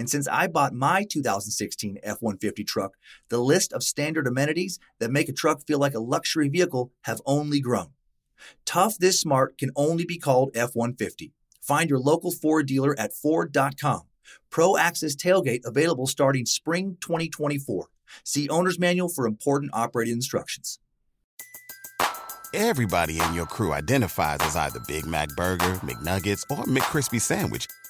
And since I bought my 2016 F 150 truck, the list of standard amenities that make a truck feel like a luxury vehicle have only grown. Tough this smart can only be called F 150. Find your local Ford dealer at Ford.com. Pro Access Tailgate available starting spring 2024. See Owner's Manual for important operating instructions. Everybody in your crew identifies as either Big Mac Burger, McNuggets, or McCrispy Sandwich.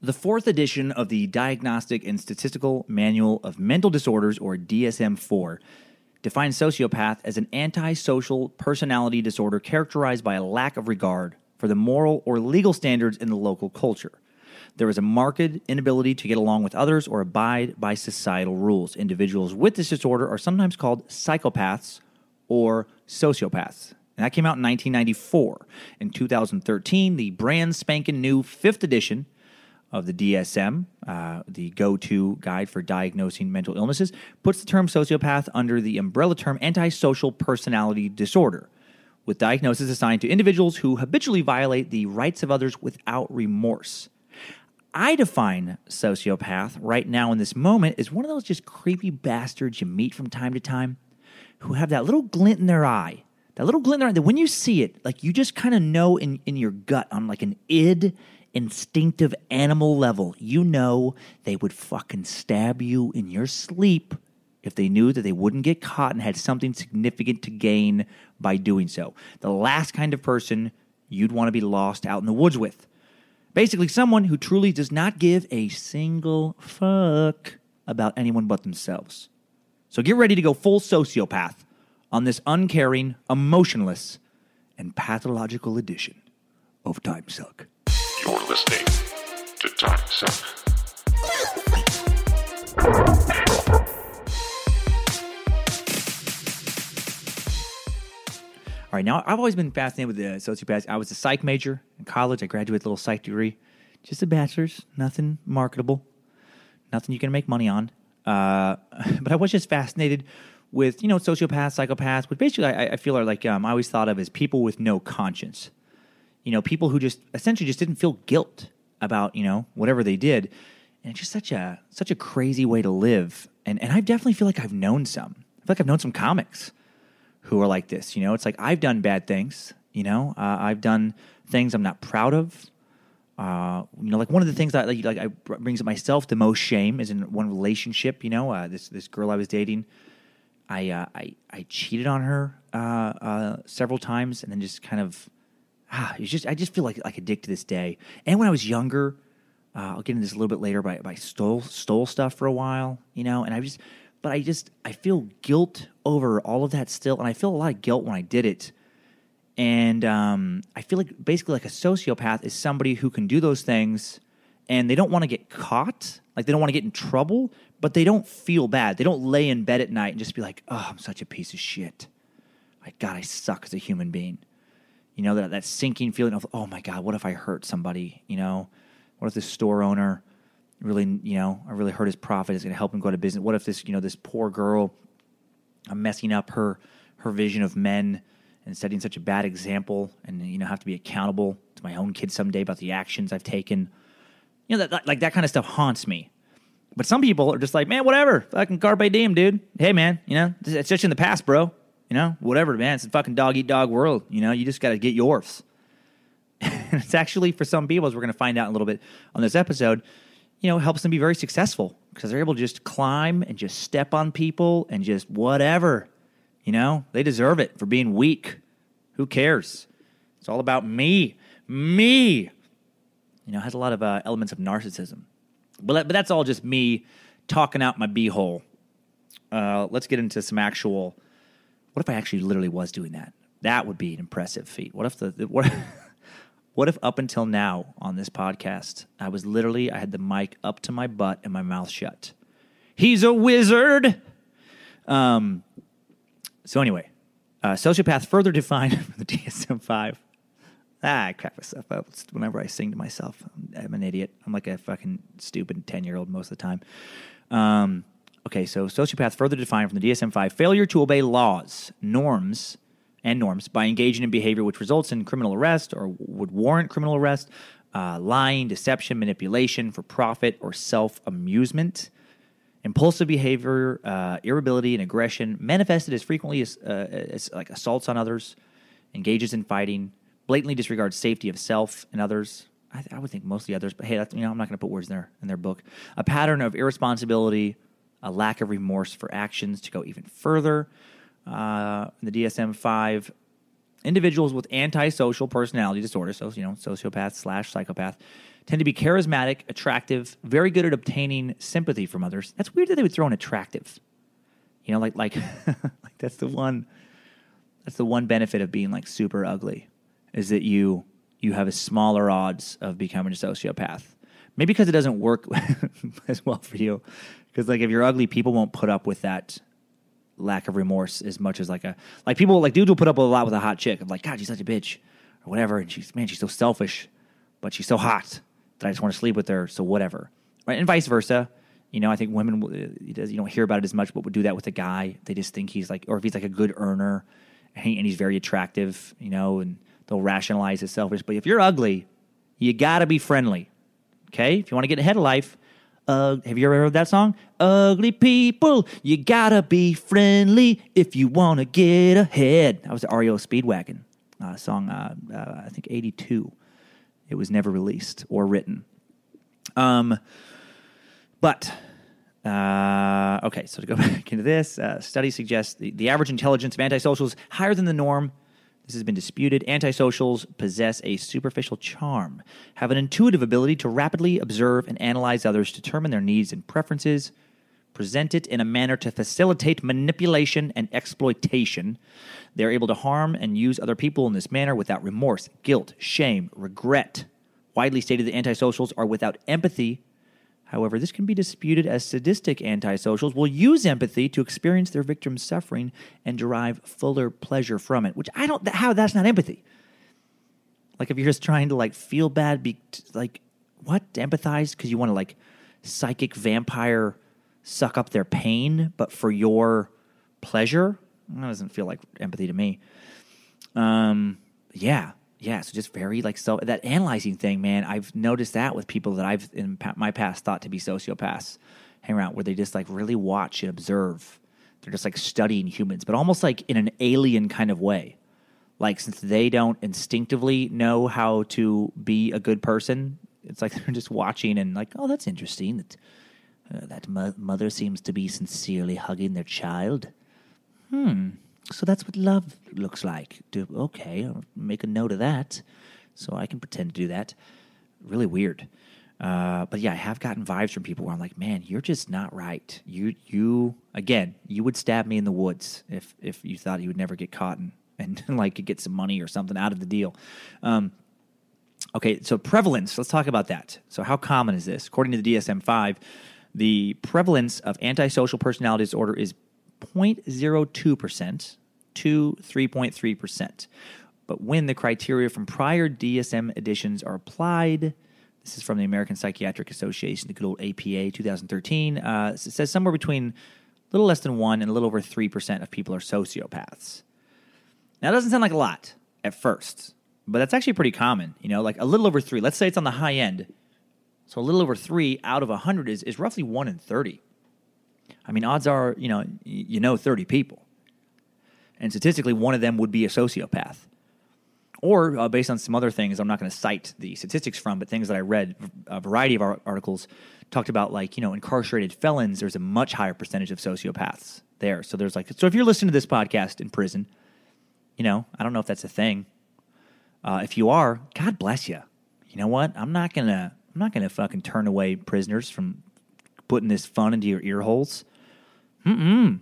The fourth edition of the Diagnostic and Statistical Manual of Mental Disorders, or DSM 4, defines sociopath as an antisocial personality disorder characterized by a lack of regard for the moral or legal standards in the local culture. There is a marked inability to get along with others or abide by societal rules. Individuals with this disorder are sometimes called psychopaths or sociopaths. And that came out in 1994. In 2013, the brand spanking new fifth edition of the DSM, uh, the go to guide for diagnosing mental illnesses, puts the term sociopath under the umbrella term antisocial personality disorder, with diagnosis assigned to individuals who habitually violate the rights of others without remorse. I define sociopath right now in this moment as one of those just creepy bastards you meet from time to time who have that little glint in their eye. That little glint in their eye that when you see it, like you just kind of know in, in your gut on like an id instinctive animal level, you know they would fucking stab you in your sleep if they knew that they wouldn't get caught and had something significant to gain by doing so. The last kind of person you'd want to be lost out in the woods with. Basically, someone who truly does not give a single fuck about anyone but themselves. So get ready to go full sociopath on this uncaring, emotionless, and pathological edition of Time Suck. You're listening to Time Suck. All right, now I've always been fascinated with the sociopaths. I was a psych major in college. I graduated with a little psych degree, just a bachelor's, nothing marketable, nothing you can make money on. Uh, but I was just fascinated with you know sociopaths, psychopaths, which basically I, I feel are like um, I always thought of as people with no conscience. You know, people who just essentially just didn't feel guilt about you know whatever they did, and it's just such a such a crazy way to live. And and I definitely feel like I've known some. I feel like I've known some comics who are like this. You know, it's like I've done bad things. You know, uh, I've done things I'm not proud of. Uh, you know, like one of the things that like, like I brings up myself the most shame is in one relationship. You know, uh, this this girl I was dating, I uh, I I cheated on her uh, uh, several times, and then just kind of ah, it's just I just feel like like a dick to this day. And when I was younger, uh, I'll get into this a little bit later, but, but I stole stole stuff for a while. You know, and I just but I just I feel guilt over all of that still, and I feel a lot of guilt when I did it. And um, I feel like basically like a sociopath is somebody who can do those things, and they don't want to get caught, like they don't want to get in trouble, but they don't feel bad. They don't lay in bed at night and just be like, "Oh, I'm such a piece of shit. Like God, I suck as a human being." You know that that sinking feeling of, "Oh my God, what if I hurt somebody?" You know, what if this store owner really, you know, I really hurt his profit. It's going to help him go to business. What if this, you know, this poor girl, I'm messing up her her vision of men and setting such a bad example and you know have to be accountable to my own kids someday about the actions I've taken. You know that, that like that kind of stuff haunts me. But some people are just like, man, whatever, fucking carpe diem, dude. Hey, man, you know it's just in the past, bro. You know, whatever, man. It's a fucking dog eat dog world. You know, you just got to get yours. And it's actually for some people, as we're going to find out in a little bit on this episode, you know, helps them be very successful because they're able to just climb and just step on people and just whatever. You know, they deserve it for being weak. Who cares? It's all about me. Me. You know, has a lot of uh, elements of narcissism. But, but that's all just me talking out my beehole. Uh, let's get into some actual. What if I actually literally was doing that? That would be an impressive feat. What if the, what? What if up until now on this podcast, I was literally, I had the mic up to my butt and my mouth shut? He's a wizard. Um, so, anyway, uh, sociopath further defined from the DSM 5. Ah, I crack myself up whenever I sing to myself. I'm an idiot. I'm like a fucking stupid 10 year old most of the time. Um, okay, so sociopath further defined from the DSM 5 failure to obey laws, norms, and norms by engaging in behavior which results in criminal arrest or would warrant criminal arrest, uh, lying, deception, manipulation for profit or self amusement, impulsive behavior, uh, irritability, and aggression manifested as frequently as, uh, as like assaults on others, engages in fighting, blatantly disregards safety of self and others. I, I would think mostly others, but hey, you know, I'm not going to put words in their in their book. A pattern of irresponsibility, a lack of remorse for actions to go even further uh, in the DSM 5, individuals with antisocial personality disorder, so, you know, sociopath slash psychopath, tend to be charismatic, attractive, very good at obtaining sympathy from others. That's weird that they would throw in attractive. You know, like, like, like that's the one, that's the one benefit of being like super ugly is that you, you have a smaller odds of becoming a sociopath. Maybe because it doesn't work as well for you. Because like if you're ugly, people won't put up with that lack of remorse as much as like a like people like dudes will put up a lot with a hot chick. I'm like, God, she's such a bitch or whatever, and she's man, she's so selfish, but she's so hot that I just want to sleep with her. So whatever, right? And vice versa. You know, I think women uh, you don't hear about it as much, but would do that with a guy. They just think he's like, or if he's like a good earner and, and he's very attractive, you know, and they'll rationalize his selfish. But if you're ugly, you got to be friendly. Okay, if you want to get ahead of life, uh, have you ever heard that song? Ugly people, you gotta be friendly if you wanna get ahead. That was the REO Speedwagon uh, song, uh, uh, I think 82. It was never released or written. Um, but, uh, okay, so to go back into this, uh, study suggests the, the average intelligence of antisocials higher than the norm this has been disputed. Antisocials possess a superficial charm, have an intuitive ability to rapidly observe and analyze others, determine their needs and preferences, present it in a manner to facilitate manipulation and exploitation. They are able to harm and use other people in this manner without remorse, guilt, shame, regret. Widely stated that antisocials are without empathy However, this can be disputed as sadistic antisocials will use empathy to experience their victim's suffering and derive fuller pleasure from it, which I don't, how that's not empathy. Like if you're just trying to like feel bad, be like, what? Empathize because you want to like psychic vampire suck up their pain, but for your pleasure? That doesn't feel like empathy to me. Um, yeah yeah, so just very like so that analyzing thing, man. I've noticed that with people that I've in pa- my past thought to be sociopaths, hang around where they just like really watch and observe. They're just like studying humans, but almost like in an alien kind of way. Like since they don't instinctively know how to be a good person, it's like they're just watching and like, oh, that's interesting. That uh, that mo- mother seems to be sincerely hugging their child. Hmm so that's what love looks like. Do, okay, I'll make a note of that so I can pretend to do that. Really weird. Uh, but yeah, I have gotten vibes from people where I'm like, man, you're just not right. You, you, again, you would stab me in the woods if if you thought you would never get caught and, and like get some money or something out of the deal. Um, okay, so prevalence. Let's talk about that. So how common is this? According to the DSM five, the prevalence of antisocial personality disorder is 0.02% to 3.3%. But when the criteria from prior DSM editions are applied, this is from the American Psychiatric Association, the good old APA 2013, uh, it says somewhere between a little less than 1 and a little over 3% of people are sociopaths. Now, that doesn't sound like a lot at first, but that's actually pretty common. You know, like a little over three. Let's say it's on the high end. So a little over three out of 100 is, is roughly one in 30. I mean, odds are, you know, you know 30 people. And statistically, one of them would be a sociopath. Or uh, based on some other things, I'm not going to cite the statistics from, but things that I read, a variety of articles talked about, like, you know, incarcerated felons, there's a much higher percentage of sociopaths there. So there's like, so if you're listening to this podcast in prison, you know, I don't know if that's a thing. Uh, if you are, God bless you. You know what? I'm not gonna, I'm not gonna fucking turn away prisoners from putting this fun into your ear holes. Mm-mm.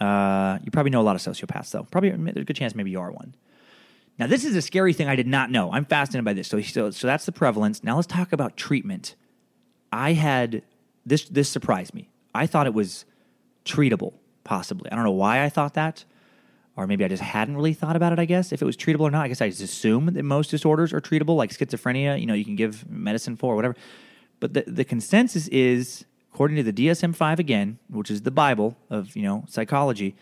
Uh, you probably know a lot of sociopaths, though. Probably there's a good chance maybe you are one. Now, this is a scary thing I did not know. I'm fascinated by this. So, so, so that's the prevalence. Now, let's talk about treatment. I had this. This surprised me. I thought it was treatable, possibly. I don't know why I thought that, or maybe I just hadn't really thought about it. I guess if it was treatable or not. I guess I just assume that most disorders are treatable, like schizophrenia. You know, you can give medicine for or whatever. But the the consensus is according to the DSM-5 again, which is the Bible of you know psychology,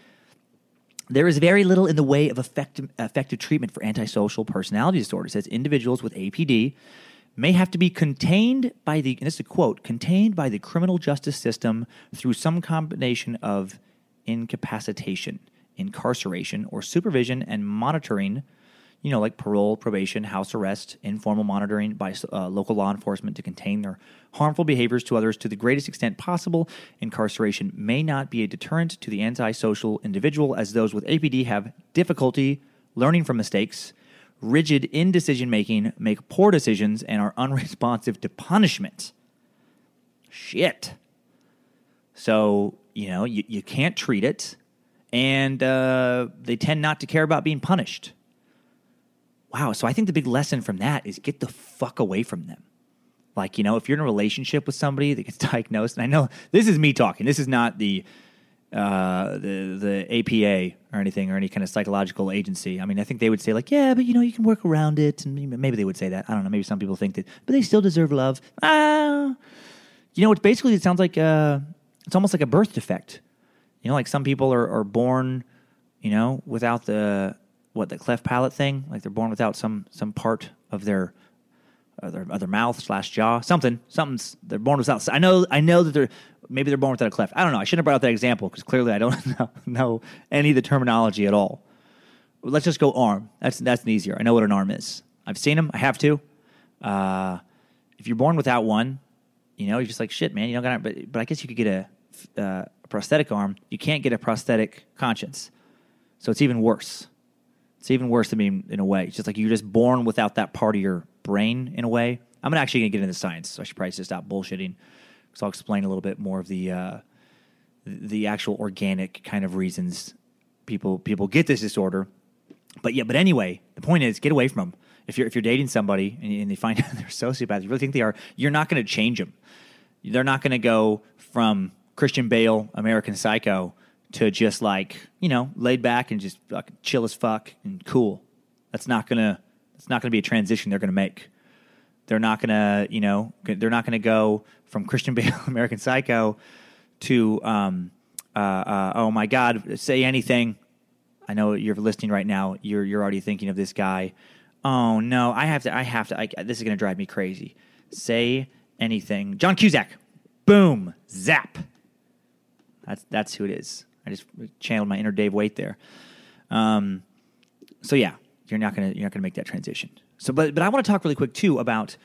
there is very little in the way of effective, effective treatment for antisocial personality disorders, as individuals with APD may have to be contained by the, and this is a quote, contained by the criminal justice system through some combination of incapacitation, incarceration, or supervision and monitoring you know, like parole, probation, house arrest, informal monitoring by uh, local law enforcement to contain their harmful behaviors to others to the greatest extent possible. Incarceration may not be a deterrent to the antisocial individual, as those with APD have difficulty learning from mistakes, rigid in decision making, make poor decisions, and are unresponsive to punishment. Shit. So, you know, you, you can't treat it, and uh, they tend not to care about being punished. Wow. So I think the big lesson from that is get the fuck away from them. Like, you know, if you're in a relationship with somebody that gets diagnosed, and I know this is me talking, this is not the uh, the the APA or anything or any kind of psychological agency. I mean, I think they would say like, yeah, but you know, you can work around it, and maybe they would say that. I don't know. Maybe some people think that, but they still deserve love. Ah, you know, it's basically it sounds like uh, it's almost like a birth defect. You know, like some people are, are born, you know, without the what the cleft palate thing, like they're born without some some part of their uh, their, their mouth slash jaw, something, something's they're born without. I know, I know that they're maybe they're born without a cleft. I don't know. I shouldn't have brought up that example because clearly I don't know, know, any of the terminology at all. Let's just go arm. That's that's easier. I know what an arm is. I've seen them. I have to. Uh, if you're born without one, you know, you're just like shit, man. You don't got. But but I guess you could get a, uh, a prosthetic arm. You can't get a prosthetic conscience, so it's even worse. It's even worse than being in a way. It's just like you're just born without that part of your brain in a way. I'm actually going to get into the science, so I should probably just stop bullshitting because I'll explain a little bit more of the uh, the actual organic kind of reasons people people get this disorder. But yeah, but anyway, the point is, get away from them. If you're if you're dating somebody and, and they find out they're sociopaths, you really think they are, you're not going to change them. They're not going to go from Christian Bale, American Psycho, to just like you know laid back and just fucking chill as fuck and cool. That's not gonna that's not gonna be a transition they're gonna make. They're not gonna you know they're not gonna go from Christian Bale American Psycho to um, uh, uh, oh my God say anything. I know you're listening right now. You're you're already thinking of this guy. Oh no, I have to. I have to. I, this is gonna drive me crazy. Say anything. John Cusack. Boom. Zap. That's that's who it is. I just channeled my inner Dave Waite there. Um, so yeah, you're not gonna you're not gonna make that transition. So, but but I want to talk really quick too about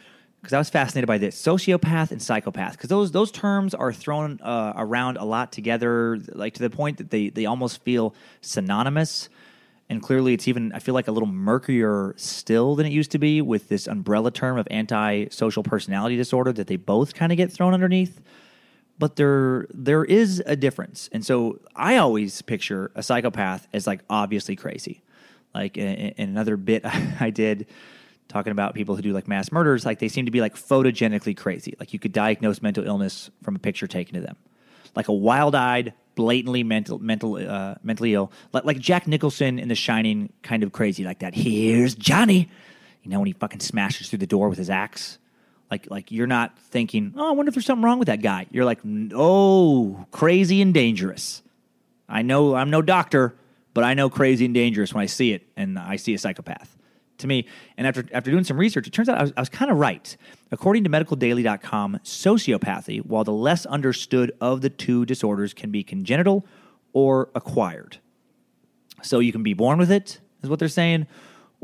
because I was fascinated by this sociopath and psychopath because those those terms are thrown uh, around a lot together, like to the point that they they almost feel synonymous. And clearly, it's even I feel like a little murkier still than it used to be with this umbrella term of antisocial personality disorder that they both kind of get thrown underneath but there there is a difference. And so I always picture a psychopath as like obviously crazy. Like in, another bit I did talking about people who do like mass murders, like they seem to be like photogenically crazy. Like you could diagnose mental illness from a picture taken of them. Like a wild-eyed, blatantly mental mental uh, mentally ill, like like Jack Nicholson in The Shining, kind of crazy like that. Here's Johnny. You know when he fucking smashes through the door with his axe like like you're not thinking, oh, I wonder if there's something wrong with that guy. You're like, oh, crazy and dangerous. I know I'm no doctor, but I know crazy and dangerous when I see it, and I see a psychopath. To me, and after after doing some research, it turns out I was, I was kind of right. According to medicaldaily.com, sociopathy, while the less understood of the two disorders, can be congenital or acquired. So you can be born with it, is what they're saying,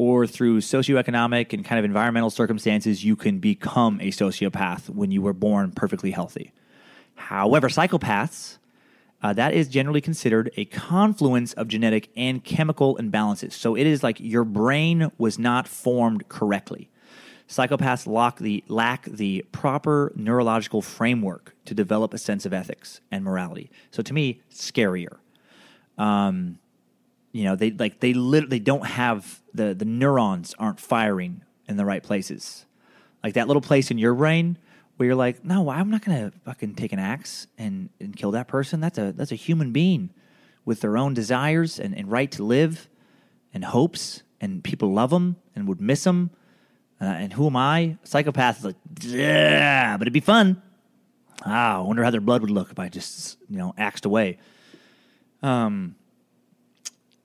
or through socioeconomic and kind of environmental circumstances, you can become a sociopath when you were born perfectly healthy. However, psychopaths, uh, that is generally considered a confluence of genetic and chemical imbalances. So it is like your brain was not formed correctly. Psychopaths lack the, lack the proper neurological framework to develop a sense of ethics and morality. So to me, scarier. Um, you know, they like they literally don't have the the neurons aren't firing in the right places. Like that little place in your brain where you're like, no, I'm not gonna fucking take an axe and, and kill that person. That's a that's a human being with their own desires and, and right to live and hopes, and people love them and would miss them. Uh, and who am I? A psychopath is like, yeah, but it'd be fun. Ah, I wonder how their blood would look if I just you know axed away. Um,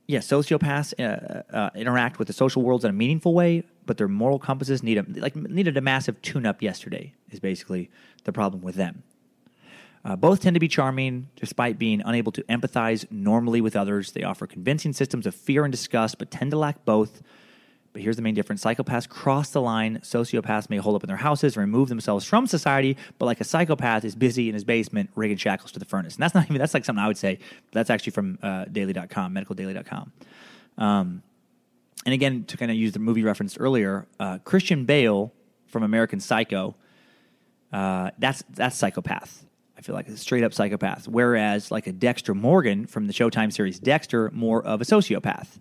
yeah, sociopaths uh, uh, interact with the social worlds in a meaningful way, but their moral compasses need a like needed a massive tune-up yesterday. Is basically the problem with them. Uh, both tend to be charming, despite being unable to empathize normally with others. They offer convincing systems of fear and disgust, but tend to lack both. But here's the main difference psychopaths cross the line. Sociopaths may hold up in their houses remove themselves from society, but like a psychopath is busy in his basement rigging shackles to the furnace. And that's not even, that's like something I would say. That's actually from uh, daily.com, medicaldaily.com. Um, and again, to kind of use the movie referenced earlier, uh, Christian Bale from American Psycho, uh, that's, that's psychopath. I feel like a straight up psychopath. Whereas like a Dexter Morgan from the Showtime series Dexter, more of a sociopath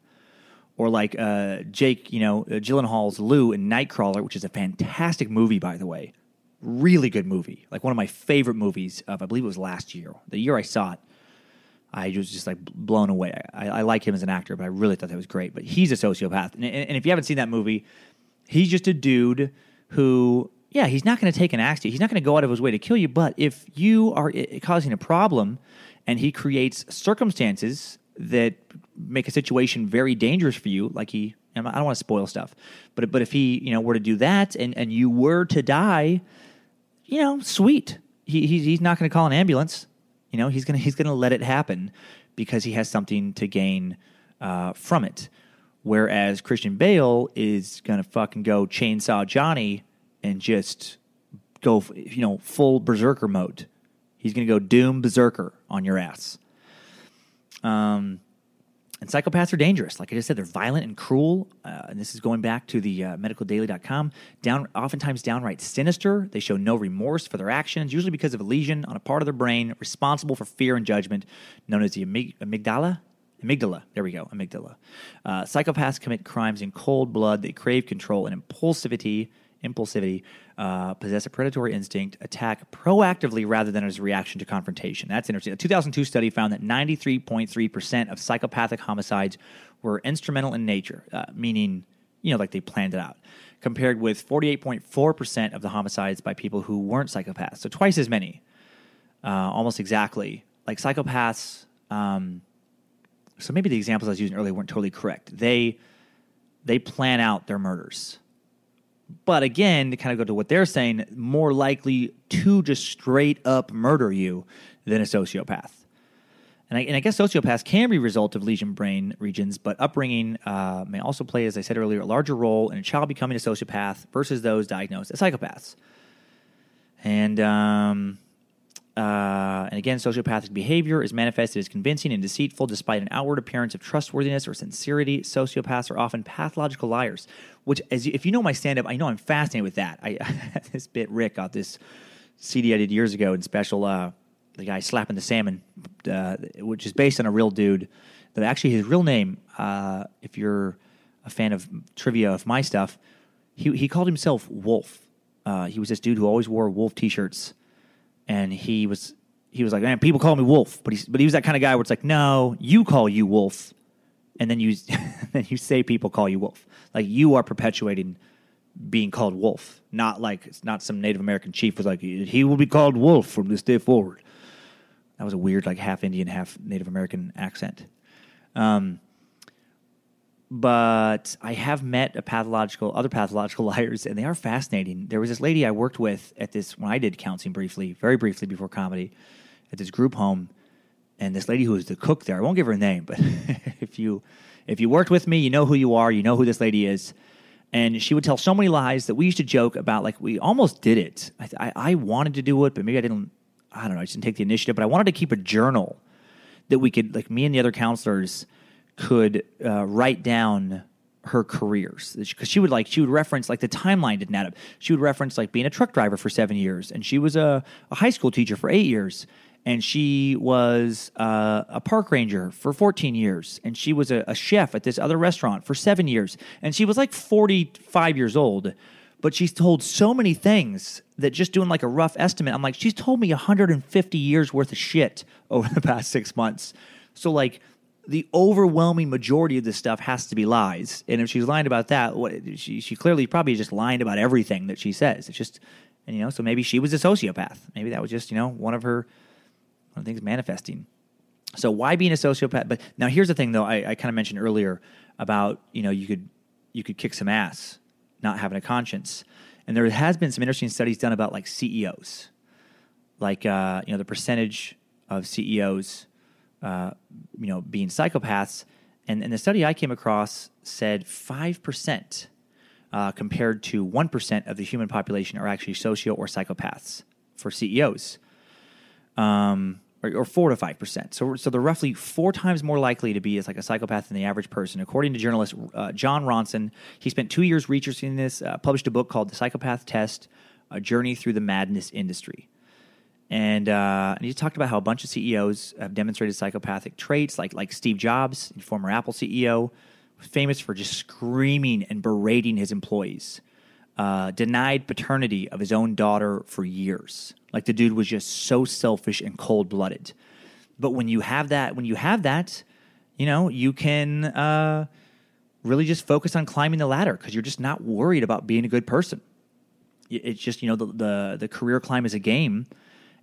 or like uh, Jake, you know, uh, Gyllenhaal's Lou in Nightcrawler, which is a fantastic movie, by the way. Really good movie. Like one of my favorite movies of, I believe it was last year. The year I saw it, I was just like blown away. I, I like him as an actor, but I really thought that was great. But he's a sociopath. And, and if you haven't seen that movie, he's just a dude who, yeah, he's not going to take an axe to you. He's not going to go out of his way to kill you. But if you are causing a problem and he creates circumstances that make a situation very dangerous for you, like he, I don't want to spoil stuff, but but if he, you know, were to do that and and you were to die, you know, sweet. He, he's not going to call an ambulance. You know, he's gonna he's gonna let it happen because he has something to gain uh, from it. Whereas Christian Bale is gonna fucking go chainsaw Johnny and just go, you know, full berserker mode. He's gonna go doom berserker on your ass. Um, and psychopaths are dangerous. Like I just said, they're violent and cruel. Uh, and this is going back to the uh, medicaldaily.com. Down, oftentimes downright sinister. They show no remorse for their actions, usually because of a lesion on a part of their brain responsible for fear and judgment, known as the amyg- amygdala. Amygdala. There we go. Amygdala. Uh, psychopaths commit crimes in cold blood. They crave control and impulsivity. Impulsivity, uh, possess a predatory instinct, attack proactively rather than as a reaction to confrontation. That's interesting. A 2002 study found that 93.3% of psychopathic homicides were instrumental in nature, uh, meaning, you know, like they planned it out, compared with 48.4% of the homicides by people who weren't psychopaths. So twice as many, uh, almost exactly. Like psychopaths, um, so maybe the examples I was using earlier weren't totally correct. They they plan out their murders. But again, to kind of go to what they're saying, more likely to just straight up murder you than a sociopath. And I, and I guess sociopaths can be a result of lesion brain regions, but upbringing uh, may also play, as I said earlier, a larger role in a child becoming a sociopath versus those diagnosed as psychopaths. And um, uh, and again, sociopathic behavior is manifested as convincing and deceitful despite an outward appearance of trustworthiness or sincerity. Sociopaths are often pathological liars, which, as you, if you know my stand up, I know I'm fascinated with that. I this bit Rick got this CD I did years ago in special. Uh, the guy slapping the salmon, uh, which is based on a real dude. That actually his real name, uh, if you're a fan of trivia of my stuff, he he called himself Wolf. Uh, he was this dude who always wore wolf T-shirts and he was he was like, man, people call me Wolf, but he's but he was that kind of guy where it's like, no, you call you Wolf, and then you then you say people call you Wolf, like you are perpetuating being called Wolf, not like it's not some Native American chief was like he will be called Wolf from this day forward. That was a weird like half Indian, half Native American accent. Um, but I have met a pathological other pathological liars, and they are fascinating. There was this lady I worked with at this when I did counseling briefly, very briefly before comedy, at this group home, and this lady who was the cook there. I won't give her a name, but if you if you worked with me, you know who you are. You know who this lady is. And she would tell so many lies that we used to joke about. Like we almost did it. I, I, I wanted to do it, but maybe I didn't. I don't know. I just didn't take the initiative. But I wanted to keep a journal that we could, like me and the other counselors, could uh, write down her careers because she would like she would reference like the timeline didn't add up. She would reference like being a truck driver for seven years, and she was a, a high school teacher for eight years, and she was uh, a park ranger for 14 years and she was a, a, chef at this other restaurant for seven years and she was like 45 years old but she's told so many things that just doing like a rough estimate i'm like she's told me 150 years worth of shit over the past six months so like the overwhelming majority of this stuff has to be lies and if she's lying about that what, she, she clearly probably just lying about everything that she says it's just and you know so maybe she was a sociopath maybe that was just you know one of her one of the things manifesting. So why being a sociopath? But now here's the thing, though. I, I kind of mentioned earlier about you know you could you could kick some ass, not having a conscience, and there has been some interesting studies done about like CEOs, like uh, you know the percentage of CEOs, uh, you know, being psychopaths, and, and the study I came across said five percent. Uh, compared to 1% of the human population are actually socio or psychopaths for CEOs. Um, or, or four to five percent. So, so they're roughly four times more likely to be as like a psychopath than the average person, according to journalist uh, Jon Ronson. He spent two years researching this, uh, published a book called "The Psychopath Test: A Journey Through the Madness Industry." And, uh, and he talked about how a bunch of CEOs have demonstrated psychopathic traits, like like Steve Jobs, former Apple CEO, famous for just screaming and berating his employees. Uh, denied paternity of his own daughter for years. Like the dude was just so selfish and cold blooded. But when you have that, when you have that, you know, you can uh, really just focus on climbing the ladder because you're just not worried about being a good person. It's just you know the the, the career climb is a game,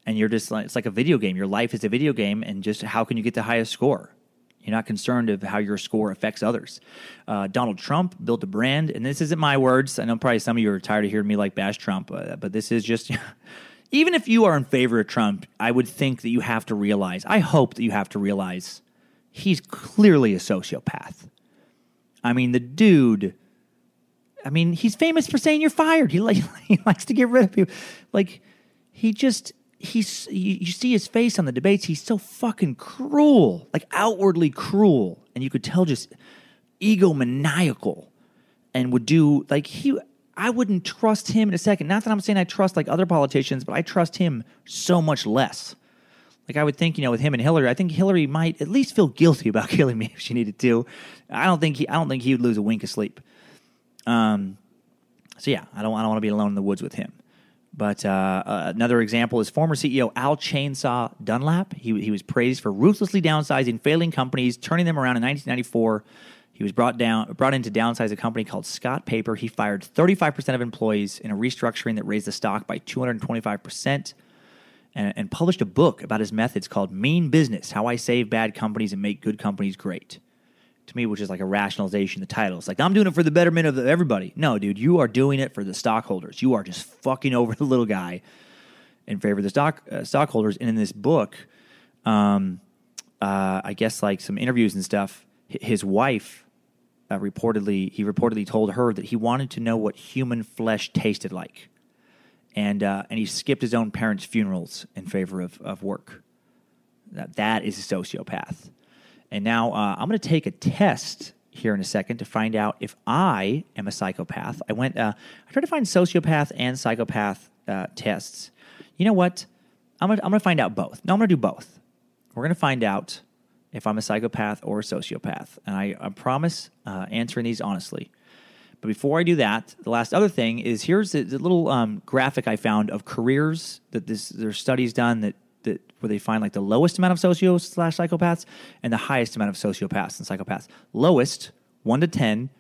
and you're just like, it's like a video game. Your life is a video game, and just how can you get the highest score? You're not concerned of how your score affects others. Uh, Donald Trump built a brand, and this isn't my words. I know probably some of you are tired of hearing me like bash Trump, uh, but this is just even if you are in favor of Trump, I would think that you have to realize, I hope that you have to realize he's clearly a sociopath. I mean, the dude, I mean, he's famous for saying you're fired. He, like, he likes to get rid of people. Like, he just, he's, you, you see his face on the debates. He's so fucking cruel, like outwardly cruel. And you could tell just egomaniacal and would do, like, he, I wouldn't trust him in a second. Not that I'm saying I trust like other politicians, but I trust him so much less. Like I would think, you know, with him and Hillary, I think Hillary might at least feel guilty about killing me if she needed to. I don't think he, I don't think he would lose a wink of sleep. Um, so yeah, I don't, I don't want to be alone in the woods with him. But uh, uh, another example is former CEO Al Chainsaw Dunlap. He, he was praised for ruthlessly downsizing failing companies, turning them around in 1994 he was brought down, brought in to downsize a company called Scott Paper. He fired 35% of employees in a restructuring that raised the stock by 225%, and, and published a book about his methods called Mean Business: How I Save Bad Companies and Make Good Companies Great. To me, which is like a rationalization. The title it's like I'm doing it for the betterment of everybody. No, dude, you are doing it for the stockholders. You are just fucking over the little guy in favor of the stock uh, stockholders. And in this book, um, uh, I guess like some interviews and stuff, his wife uh, reportedly he reportedly told her that he wanted to know what human flesh tasted like, and uh, and he skipped his own parents' funerals in favor of of work. That that is a sociopath. And now uh, I'm going to take a test here in a second to find out if I am a psychopath. I went uh, I tried to find sociopath and psychopath uh, tests. You know what? I'm I'm to find out both. No, I'm going to do both. We're going to find out if I'm a psychopath or a sociopath. And I, I promise uh, answering these honestly. But before I do that, the last other thing is here's the, the little um, graphic I found of careers that this there's studies done that where they find like the lowest amount of socios slash psychopaths and the highest amount of sociopaths and psychopaths. Lowest, one to ten,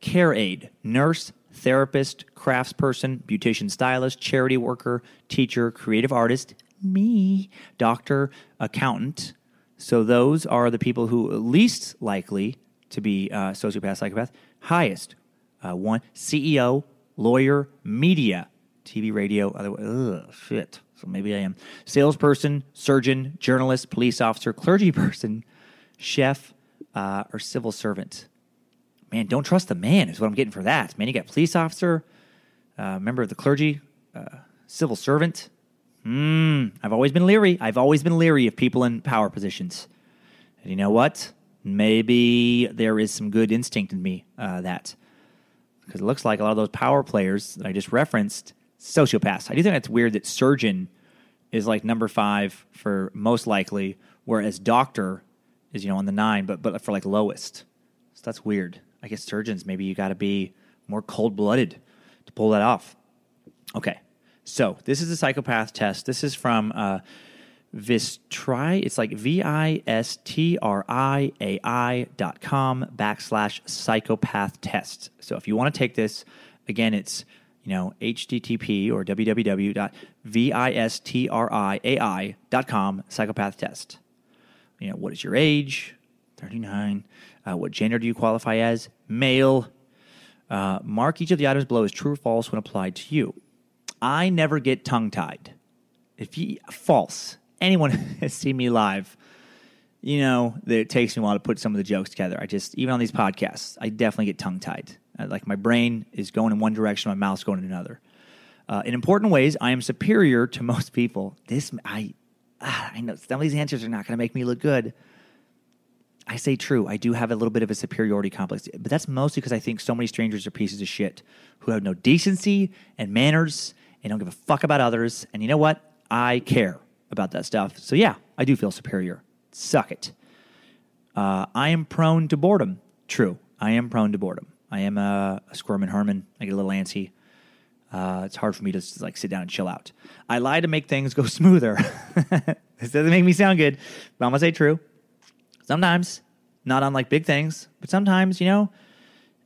care aide, nurse, therapist, craftsperson, beautician stylist, charity worker, teacher, creative artist, me, doctor, accountant, so those are the people who are least likely to be uh, sociopath, psychopath. Highest uh, one CEO, lawyer, media, TV, radio. Other, ugh, shit. So maybe I am salesperson, surgeon, journalist, police officer, clergy person, chef, uh, or civil servant. Man, don't trust the man is what I'm getting for that. Man, you got police officer, uh, member of the clergy, uh, civil servant. Hmm. I've always been leery. I've always been leery of people in power positions. And you know what? Maybe there is some good instinct in me uh, that because it looks like a lot of those power players that I just referenced sociopaths. I do think it's weird that surgeon is like number five for most likely, whereas doctor is you know on the nine, but but for like lowest. So that's weird. I guess surgeons maybe you got to be more cold blooded to pull that off. Okay, so this is a psychopath test. This is from uh, Vistri. It's like V I S T R I A I dot com backslash psychopath test. So if you want to take this, again, it's you know http or www.vistriai.com psychopath test. You know what is your age? Thirty nine. Uh, what gender do you qualify as? Male. Uh, mark each of the items below as true or false when applied to you. I never get tongue tied. If you false, anyone has seen me live, you know that it takes me a while to put some of the jokes together. I just even on these podcasts, I definitely get tongue tied. Like my brain is going in one direction, my mouth's going in another. Uh, in important ways, I am superior to most people. This I, ah, I know some of these answers are not going to make me look good. I say true. I do have a little bit of a superiority complex, but that's mostly because I think so many strangers are pieces of shit who have no decency and manners and don't give a fuck about others. And you know what? I care about that stuff. So yeah, I do feel superior. Suck it. Uh, I am prone to boredom. True. I am prone to boredom. I am a, a squirm and Herman. I get a little antsy. Uh, it's hard for me to like sit down and chill out. I lie to make things go smoother. this doesn't make me sound good, but I'm gonna say true. Sometimes, not on like big things, but sometimes, you know,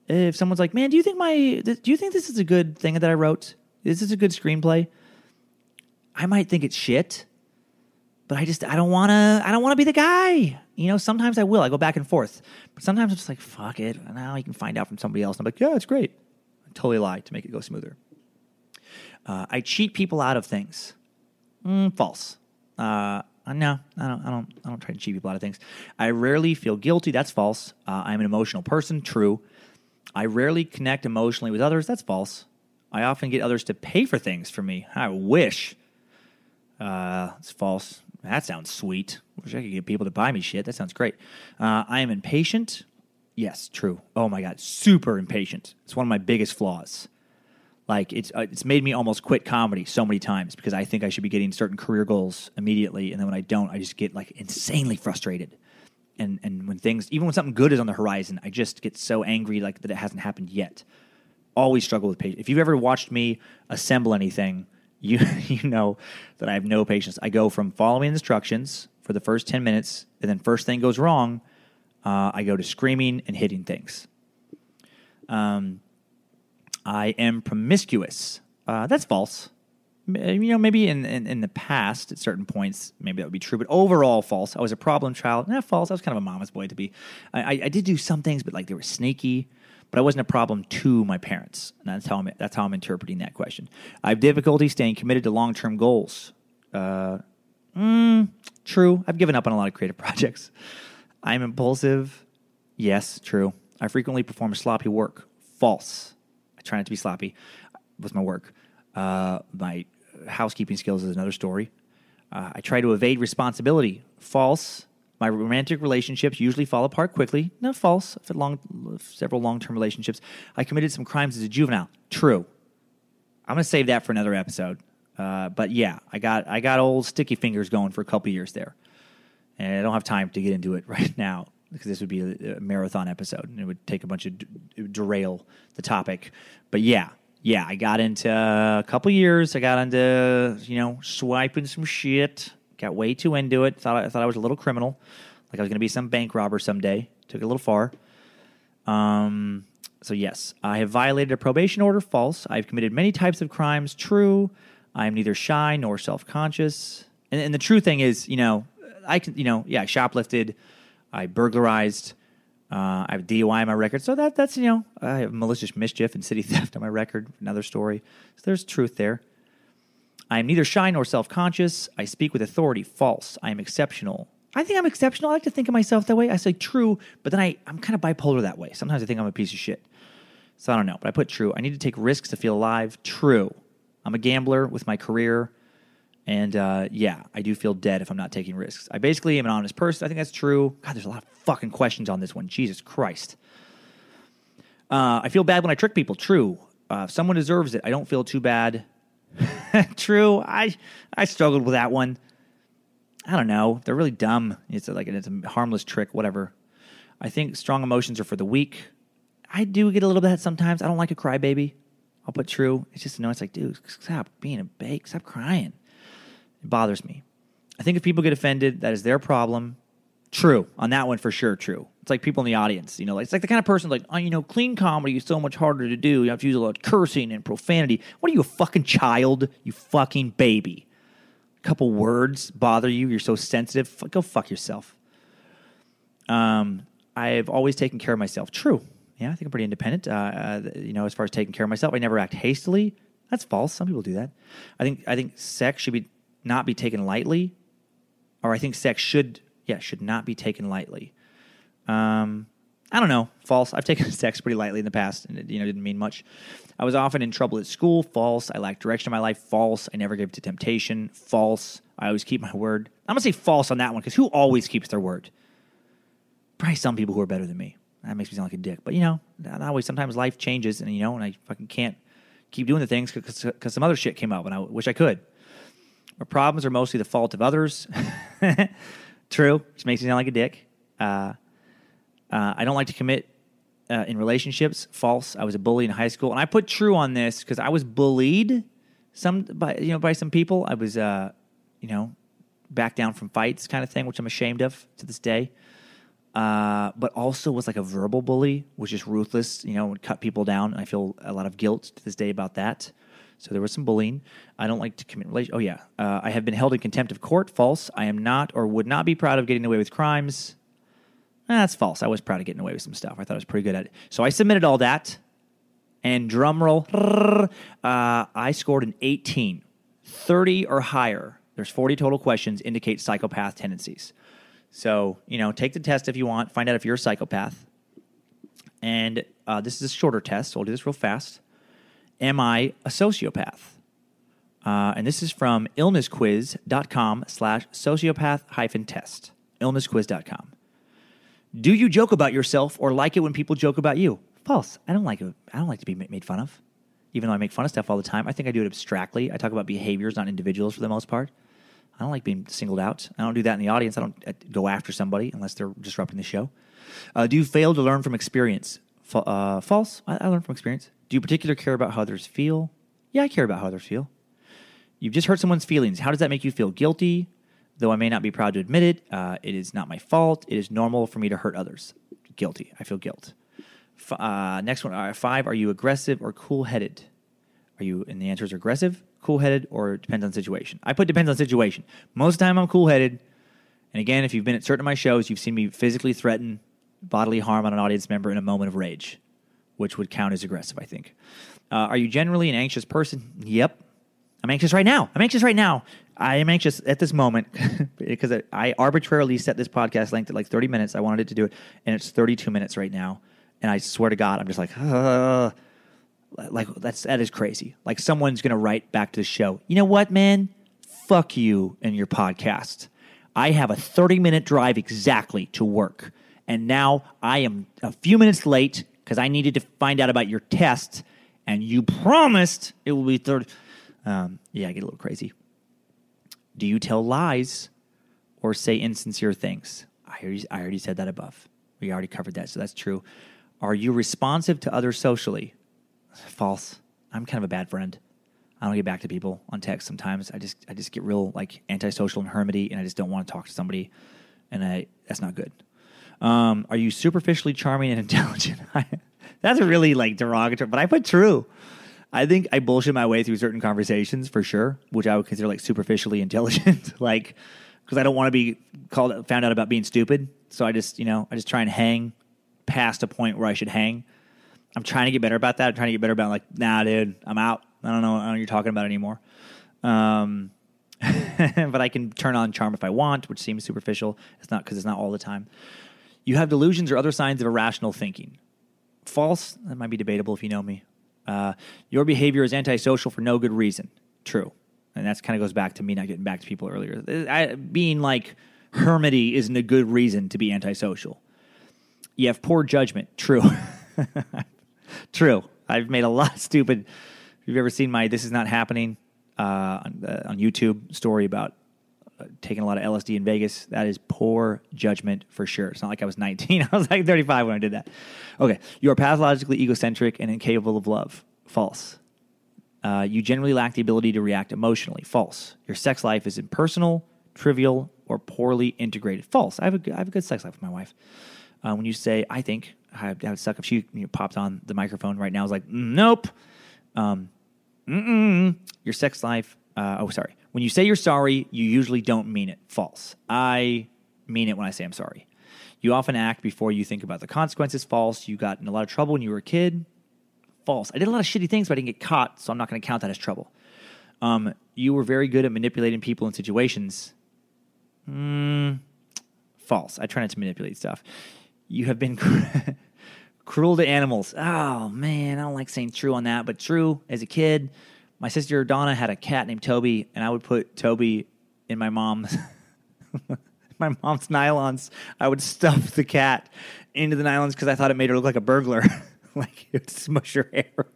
if someone's like, "Man, do you think my do you think this is a good thing that I wrote? Is this a good screenplay?" I might think it's shit, but I just I don't want to I don't want to be the guy. You know, sometimes I will. I go back and forth, but sometimes I'm just like, "Fuck it." Now you can find out from somebody else. And I'm like, "Yeah, it's great." I totally lie to make it go smoother. Uh, I cheat people out of things. Mm, false. Uh, no, I don't. I don't. I don't try to cheat people out of things. I rarely feel guilty. That's false. Uh, I'm an emotional person. True. I rarely connect emotionally with others. That's false. I often get others to pay for things for me. I wish. Uh, it's false. That sounds sweet. Wish I could get people to buy me shit. That sounds great. Uh, I am impatient. Yes, true. Oh my god, super impatient. It's one of my biggest flaws. Like it's uh, it's made me almost quit comedy so many times because I think I should be getting certain career goals immediately, and then when I don't, I just get like insanely frustrated. And and when things, even when something good is on the horizon, I just get so angry like that it hasn't happened yet. Always struggle with patience. If you've ever watched me assemble anything, you you know that I have no patience. I go from following instructions for the first ten minutes, and then first thing goes wrong, uh, I go to screaming and hitting things. Um, I am promiscuous. Uh, that's false. You know, maybe in, in, in, the past, at certain points, maybe that would be true, but overall, false. I was a problem child. Not false. I was kind of a mama's boy to be. I, I did do some things, but like they were sneaky. But I wasn't a problem to my parents. And that's how I'm, that's how I'm interpreting that question. I have difficulty staying committed to long term goals. Uh, mm, true. I've given up on a lot of creative projects. I'm impulsive. Yes, true. I frequently perform sloppy work. False I try not to be sloppy with my work. Uh, my housekeeping skills is another story. Uh, I try to evade responsibility. False. My romantic relationships usually fall apart quickly. No, false. I've had long, several long term relationships. I committed some crimes as a juvenile. True. I'm going to save that for another episode. Uh, but yeah, I got I got old sticky fingers going for a couple years there, and I don't have time to get into it right now because this would be a, a, marathon episode and it would take a bunch of d- derail the topic. But yeah, yeah, I got into uh, a couple years. I got into you know swiping some shit. Got way too into it. Thought I thought I was a little criminal, like I was going to be some bank robber someday. Took it a little far. Um. So yes, I have violated a probation order. False. I've committed many types of crimes. True. I am neither shy nor self conscious. And, and the true thing is, you know, I can, you know, yeah, I shoplifted. I burglarized. Uh, I have DUI on my record, so that that's you know I have malicious mischief and city theft on my record. Another story. So there's truth there. I am neither shy nor self conscious. I speak with authority. False. I am exceptional. I think I'm exceptional. I like to think of myself that way. I say true, but then I, I'm kind of bipolar that way. Sometimes I think I'm a piece of shit. So I don't know, but I put true. I need to take risks to feel alive. True. I'm a gambler with my career. And uh, yeah, I do feel dead if I'm not taking risks. I basically am an honest person. I think that's true. God, there's a lot of fucking questions on this one. Jesus Christ. Uh, I feel bad when I trick people. True. Uh, if someone deserves it, I don't feel too bad. True. I I struggled with that one. I don't know. They're really dumb. It's like it's a harmless trick. Whatever. I think strong emotions are for the weak. I do get a little bit sometimes. I don't like a crybaby. I'll put true. It's just no. It's like, dude, stop being a bake. Stop crying. It bothers me. I think if people get offended, that is their problem. True on that one for sure. True. It's like people in the audience. You know, like, it's like the kind of person like, oh, you know, clean comedy is so much harder to do. You have to use a lot of cursing and profanity. What are you, a fucking child? You fucking baby. A couple words bother you. You're so sensitive. Go fuck yourself. Um, I've always taken care of myself. True. Yeah, I think I'm pretty independent. Uh, uh, you know, as far as taking care of myself, I never act hastily. That's false. Some people do that. I think I think sex should be not be taken lightly, or I think sex should yeah should not be taken lightly. Um, I don't know. False. I've taken sex pretty lightly in the past, and it you know didn't mean much. I was often in trouble at school. False. I lacked direction in my life. False. I never gave to temptation. False. I always keep my word. I'm gonna say false on that one because who always keeps their word? Probably some people who are better than me. That makes me sound like a dick, but you know, not always. Sometimes life changes, and you know, and I fucking can't keep doing the things because some other shit came up, and I wish I could. Our problems are mostly the fault of others. True, which makes me sound like a dick. Uh, uh, I don't like to commit uh, in relationships. False. I was a bully in high school, and I put true on this because I was bullied some by you know by some people. I was uh, you know back down from fights kind of thing, which I'm ashamed of to this day. Uh, but also was like a verbal bully, which is ruthless. You know, would cut people down. And I feel a lot of guilt to this day about that. So there was some bullying. I don't like to commit. Oh yeah, uh, I have been held in contempt of court. False. I am not or would not be proud of getting away with crimes. Eh, that's false. I was proud of getting away with some stuff. I thought I was pretty good at it. So I submitted all that, and drum roll, uh, I scored an 18. 30 or higher. There's 40 total questions indicate psychopath tendencies. So, you know, take the test if you want, find out if you're a psychopath. And uh, this is a shorter test, so I'll do this real fast. Am I a sociopath? Uh, and this is from illnessquiz.com slash sociopath hyphen test. Illnessquiz.com. Do you joke about yourself or like it when people joke about you? False. I don't like it. I don't like to be made fun of. Even though I make fun of stuff all the time, I think I do it abstractly. I talk about behaviors, not individuals for the most part. I don't like being singled out. I don't do that in the audience. I don't uh, go after somebody unless they're disrupting the show. Uh, do you fail to learn from experience? Fa- uh, false. I, I learn from experience. Do you particularly care about how others feel? Yeah, I care about how others feel. You've just hurt someone's feelings. How does that make you feel? Guilty? Though I may not be proud to admit it, uh, it is not my fault. It is normal for me to hurt others. Guilty. I feel guilt. F- uh, next one. Uh, five. Are you aggressive or cool headed? Are you? And the answer is aggressive, cool headed, or depends on situation. I put depends on situation. Most of the time, I'm cool headed. And again, if you've been at certain of my shows, you've seen me physically threaten bodily harm on an audience member in a moment of rage, which would count as aggressive, I think. Uh, are you generally an anxious person? Yep. I'm anxious right now. I'm anxious right now. I am anxious at this moment because I- arbitrarily set this podcast length at like 30 minutes. I wanted it to do it, and it's 32 minutes right now. And I swear to God, I'm just like, uh, like that's that is crazy. Like someone's gonna write back to the show. You know what, man? Fuck you and your podcast. I have a 30 minute drive exactly to work, and now I am a few minutes late because I needed to find out about your test, and you promised it will be 30. Um, yeah, I get a little crazy. Do you tell lies or say insincere things? I already, I already said that above. We already covered that, so that's true. Are you responsive to others socially? False. I'm kind of a bad friend. I don't get back to people on text sometimes. I just I just get real like antisocial and hermity, and I just don't want to talk to somebody, and I that's not good. Um, are you superficially charming and intelligent? that's really like derogatory, but I put true. I think I bullshit my way through certain conversations for sure, which I would consider like superficially intelligent, like because I don't want to be called found out about being stupid. So I just you know I just try and hang past a point where I should hang. I'm trying to get better about that. I'm trying to get better about like, nah, dude, I'm out. I don't know, I don't know what you're talking about anymore. Um, but I can turn on charm if I want, which seems superficial. It's not because it's not all the time. You have delusions or other signs of irrational thinking. False. That might be debatable if you know me. Uh, your behavior is antisocial for no good reason. True. And that kind of goes back to me not getting back to people earlier. I, being like hermity isn't a good reason to be antisocial. You have poor judgment. True. True. I've made a lot of stupid. If you've ever seen my "This Is Not Happening" uh, on, uh, on YouTube story about uh, taking a lot of LSD in Vegas, that is poor judgment for sure. It's not like I was 19. I was like 35 when I did that. Okay, you are pathologically egocentric and incapable of love. False. Uh, you generally lack the ability to react emotionally. False. Your sex life is impersonal, trivial, or poorly integrated. False. I have a good, I have a good sex life with my wife. Uh, when you say, I think, I, I would suck if she you know, popped on the microphone right now. I was like, nope. Um, your sex life. Uh, oh, sorry. When you say you're sorry, you usually don't mean it. False. I mean it when I say I'm sorry. You often act before you think about the consequences. False. You got in a lot of trouble when you were a kid. False. I did a lot of shitty things, but I didn't get caught, so I'm not going to count that as trouble. Um, you were very good at manipulating people in situations. Mm, false. I try not to manipulate stuff. You have been cruel to animals. Oh man, I don't like saying true on that, but true. As a kid, my sister Donna had a cat named Toby, and I would put Toby in my mom's my mom's nylons. I would stuff the cat into the nylons because I thought it made her look like a burglar. like it would smush her hair.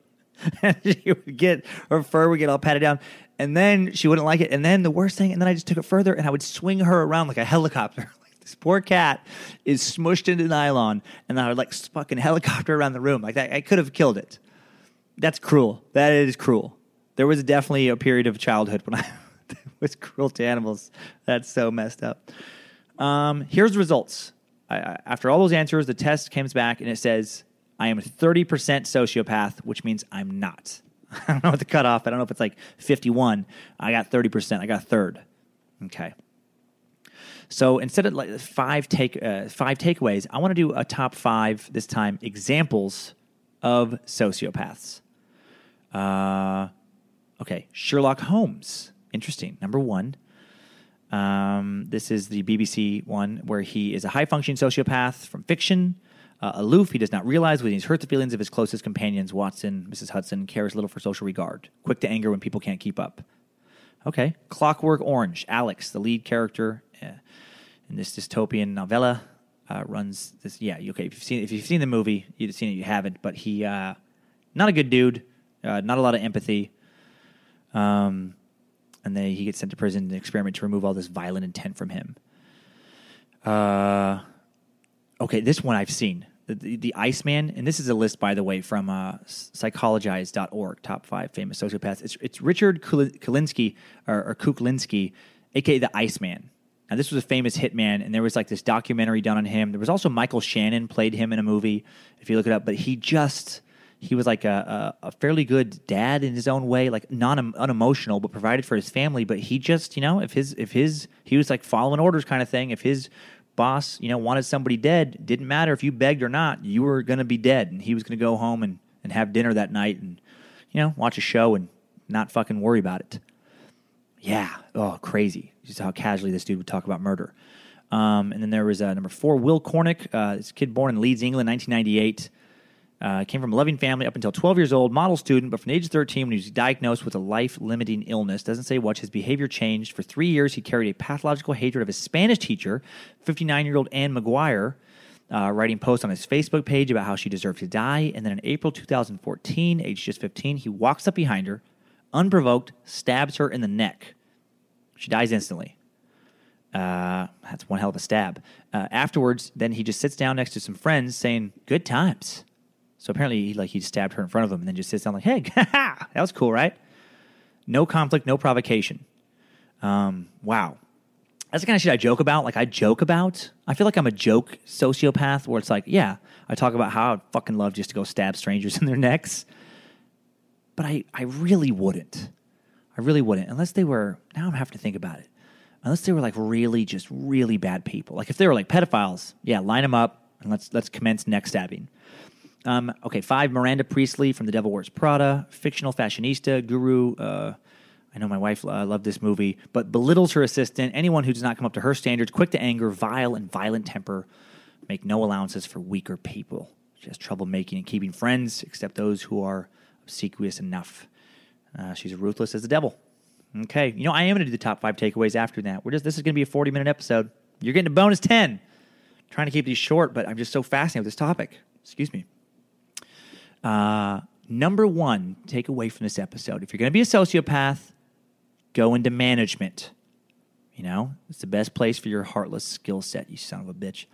and she would get her fur would get all patted down. And then she wouldn't like it. And then the worst thing, and then I just took it further and I would swing her around like a helicopter. This poor cat is smushed into nylon, and I would like fucking helicopter around the room. Like that, I could have killed it. That's cruel. That is cruel. There was definitely a period of childhood when I was cruel to animals. That's so messed up. Um, here's the results. I, I, after all those answers, the test comes back and it says I am 30% sociopath, which means I'm not. I don't know what the cutoff. I don't know if it's like 51. I got 30%. I got a third. Okay. So instead of like five take uh, five takeaways, I want to do a top five this time examples of sociopaths. Uh, okay, Sherlock Holmes. Interesting. Number one. Um, this is the BBC one where he is a high functioning sociopath from fiction. Uh, aloof, he does not realize when he's hurt the feelings of his closest companions. Watson, Mrs. Hudson, cares little for social regard. Quick to anger when people can't keep up. Okay. Clockwork Orange, Alex, the lead character uh, in this dystopian novella, uh, runs this. Yeah, okay. If you've seen if you've seen the movie, you've seen it. You haven't, but he uh, not a good dude. Uh, not a lot of empathy. Um, and then he gets sent to prison to experiment to remove all this violent intent from him. Uh, okay, this one I've seen. The, the, Iceman, and this is a list, by the way, from uh, psychologize.org, top five famous sociopaths. It's, it's Richard Kulinski, or, or Kuklinski, aka the Iceman. Now, this was a famous hitman, and there was like this documentary done on him. There was also Michael Shannon played him in a movie, if you look it up. But he just he was like a, a, a fairly good dad in his own way, like non unemotional, but provided for his family. But he just, you know, if his if his he was like following orders kind of thing. If his boss, you know, wanted somebody dead, didn't matter if you begged or not, you were going to be dead, and he was going to go home and and have dinner that night, and you know, watch a show and not fucking worry about it. Yeah. Oh, crazy. Just how casually this dude would talk about murder. Um, and then there was uh, number four, Will Cornick. Uh, this kid born in Leeds, England, 1998. Uh, came from a loving family up until 12 years old, model student, but from the age of 13 when he was diagnosed with a life limiting illness. Doesn't say much. His behavior changed. For three years, he carried a pathological hatred of his Spanish teacher, 59 year old Anne McGuire, uh, writing posts on his Facebook page about how she deserved to die. And then in April 2014, age just 15, he walks up behind her, unprovoked, stabs her in the neck. She dies instantly. Uh, that's one hell of a stab. Uh, afterwards, then he just sits down next to some friends saying, Good times. So apparently, he, like he stabbed her in front of him and then just sits down like, "Hey, that was cool, right?" No conflict, no provocation. Um, wow, that's the kind of shit I joke about. Like I joke about. I feel like I'm a joke sociopath where it's like, yeah, I talk about how I'd fucking love just to go stab strangers in their necks, but I I really wouldn't. I really wouldn't unless they were. Now I'm having to think about it. Unless they were like really just really bad people. Like if they were like pedophiles, yeah, line them up, And let's let's commence neck stabbing. Um, okay, five. Miranda Priestley from The Devil Wears Prada, fictional fashionista, guru. Uh, I know my wife uh, loved this movie, but belittles her assistant. Anyone who does not come up to her standards, quick to anger, vile and violent temper, make no allowances for weaker people. She has trouble making and keeping friends, except those who are obsequious enough. Uh, she's ruthless as the devil. Okay, you know I am going to do the top five takeaways after that. We're just this is going to be a forty minute episode. You're getting a bonus ten. trying to keep these short, but I'm just so fascinated with this topic. Excuse me. Uh, number one takeaway from this episode: if you're going to be a sociopath, go into management. You know, it's the best place for your heartless skill set, you son of a bitch.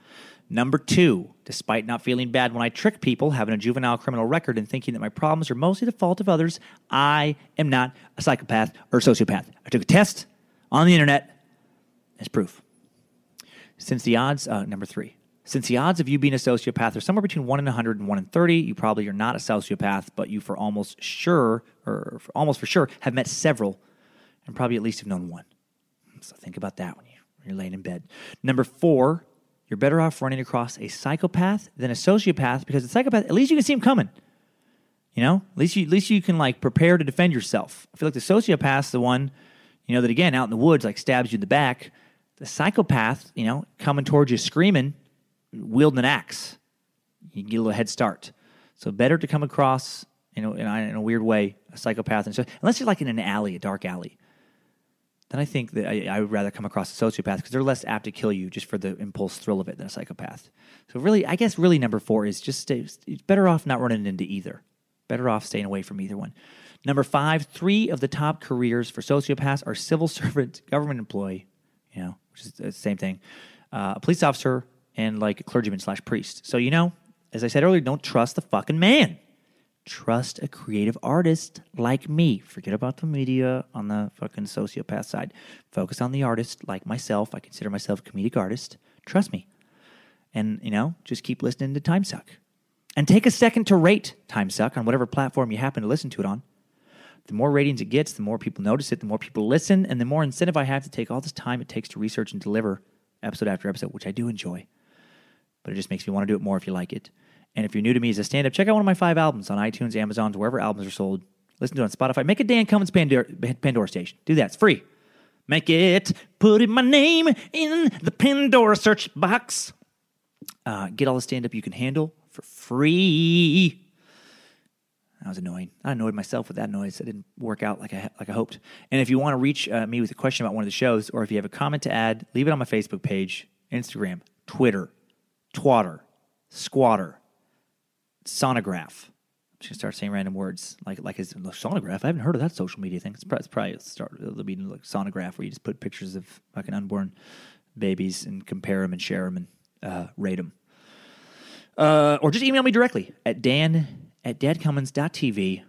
Number two, despite not feeling bad when I trick people, having a juvenile criminal record, and thinking that my problems are mostly the fault of others, I am not a psychopath or sociopath. I took a test on the internet as proof. Since the odds, uh, number three, since the odds of you being a sociopath are somewhere between 1 in 100 and 1 in 30, you probably are not a sociopath, but you for almost sure, or for almost for sure, have met several and probably at least have known one. So think about that when, you, when you're laying in bed. Number four, you're better off running across a psychopath than a sociopath because the psychopath, at least you can see him coming. You know, at least you, at least you can like prepare to defend yourself. I feel like the sociopath's the one, you know, that again out in the woods like stabs you in the back. The psychopath, you know, coming towards you screaming, wielding an axe. You get a little head start. So better to come across, you know, in a, in a weird way, a psychopath, and so unless you're like in an alley, a dark alley then I think that I, I would rather come across a sociopath because they're less apt to kill you just for the impulse thrill of it than a psychopath. So really, I guess really number four is just stay, it's better off not running into either. Better off staying away from either one. Number five, three of the top careers for sociopaths are civil servant, government employee, you know, which is the same thing, uh, a police officer, and like a clergyman slash priest. So you know, as I said earlier, don't trust the fucking man trust a creative artist like me. Forget about the media on the fucking sociopath side. Focus on the artist like myself. I consider myself a comedic artist. Trust me. And, you know, just keep listening to Timesuck. And take a second to rate Timesuck on whatever platform you happen to listen to it on. The more ratings it gets, the more people notice it, the more people listen, and the more incentive I have to take all this time it takes to research and deliver episode after episode, which I do enjoy. But it just makes me want to do it more if you like it. And if you're new to me as a stand up, check out one of my five albums on iTunes, Amazon, wherever albums are sold. Listen to it on Spotify. Make a Dan Cummins Pandora, Pandora station. Do that. It's free. Make it. Put in my name in the Pandora search box. Uh, get all the stand up you can handle for free. That was annoying. I annoyed myself with that noise. It didn't work out like I like I hoped. And if you want to reach uh, me with a question about one of the shows, or if you have a comment to add, leave it on my Facebook page, Instagram, Twitter, Twatter, Squatter, sonograph. I'm just gonna start saying random words like like his sonograph. I haven't heard of that social media thing. It's probably, it's probably start it'll be like sonograph where you just put pictures of fucking unborn babies and compare them and share them and uh, rate them. Uh, or just email me directly at dan at dancummins.tv.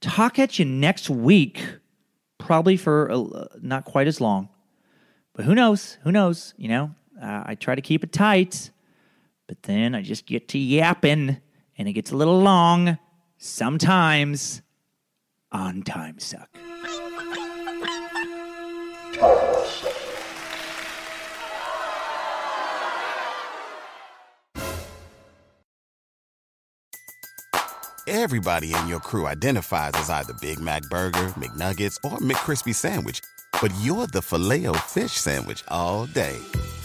Talk at you next week, probably for uh, not quite as long, but who knows? Who knows? You know, uh, I try to keep it tight, but then I just get to yapping and it gets a little long sometimes on Time Suck. Everybody in your crew identifies as either Big Mac Burger, McNuggets, or McCrispy Sandwich. But you're the Filet-O-Fish Sandwich all day.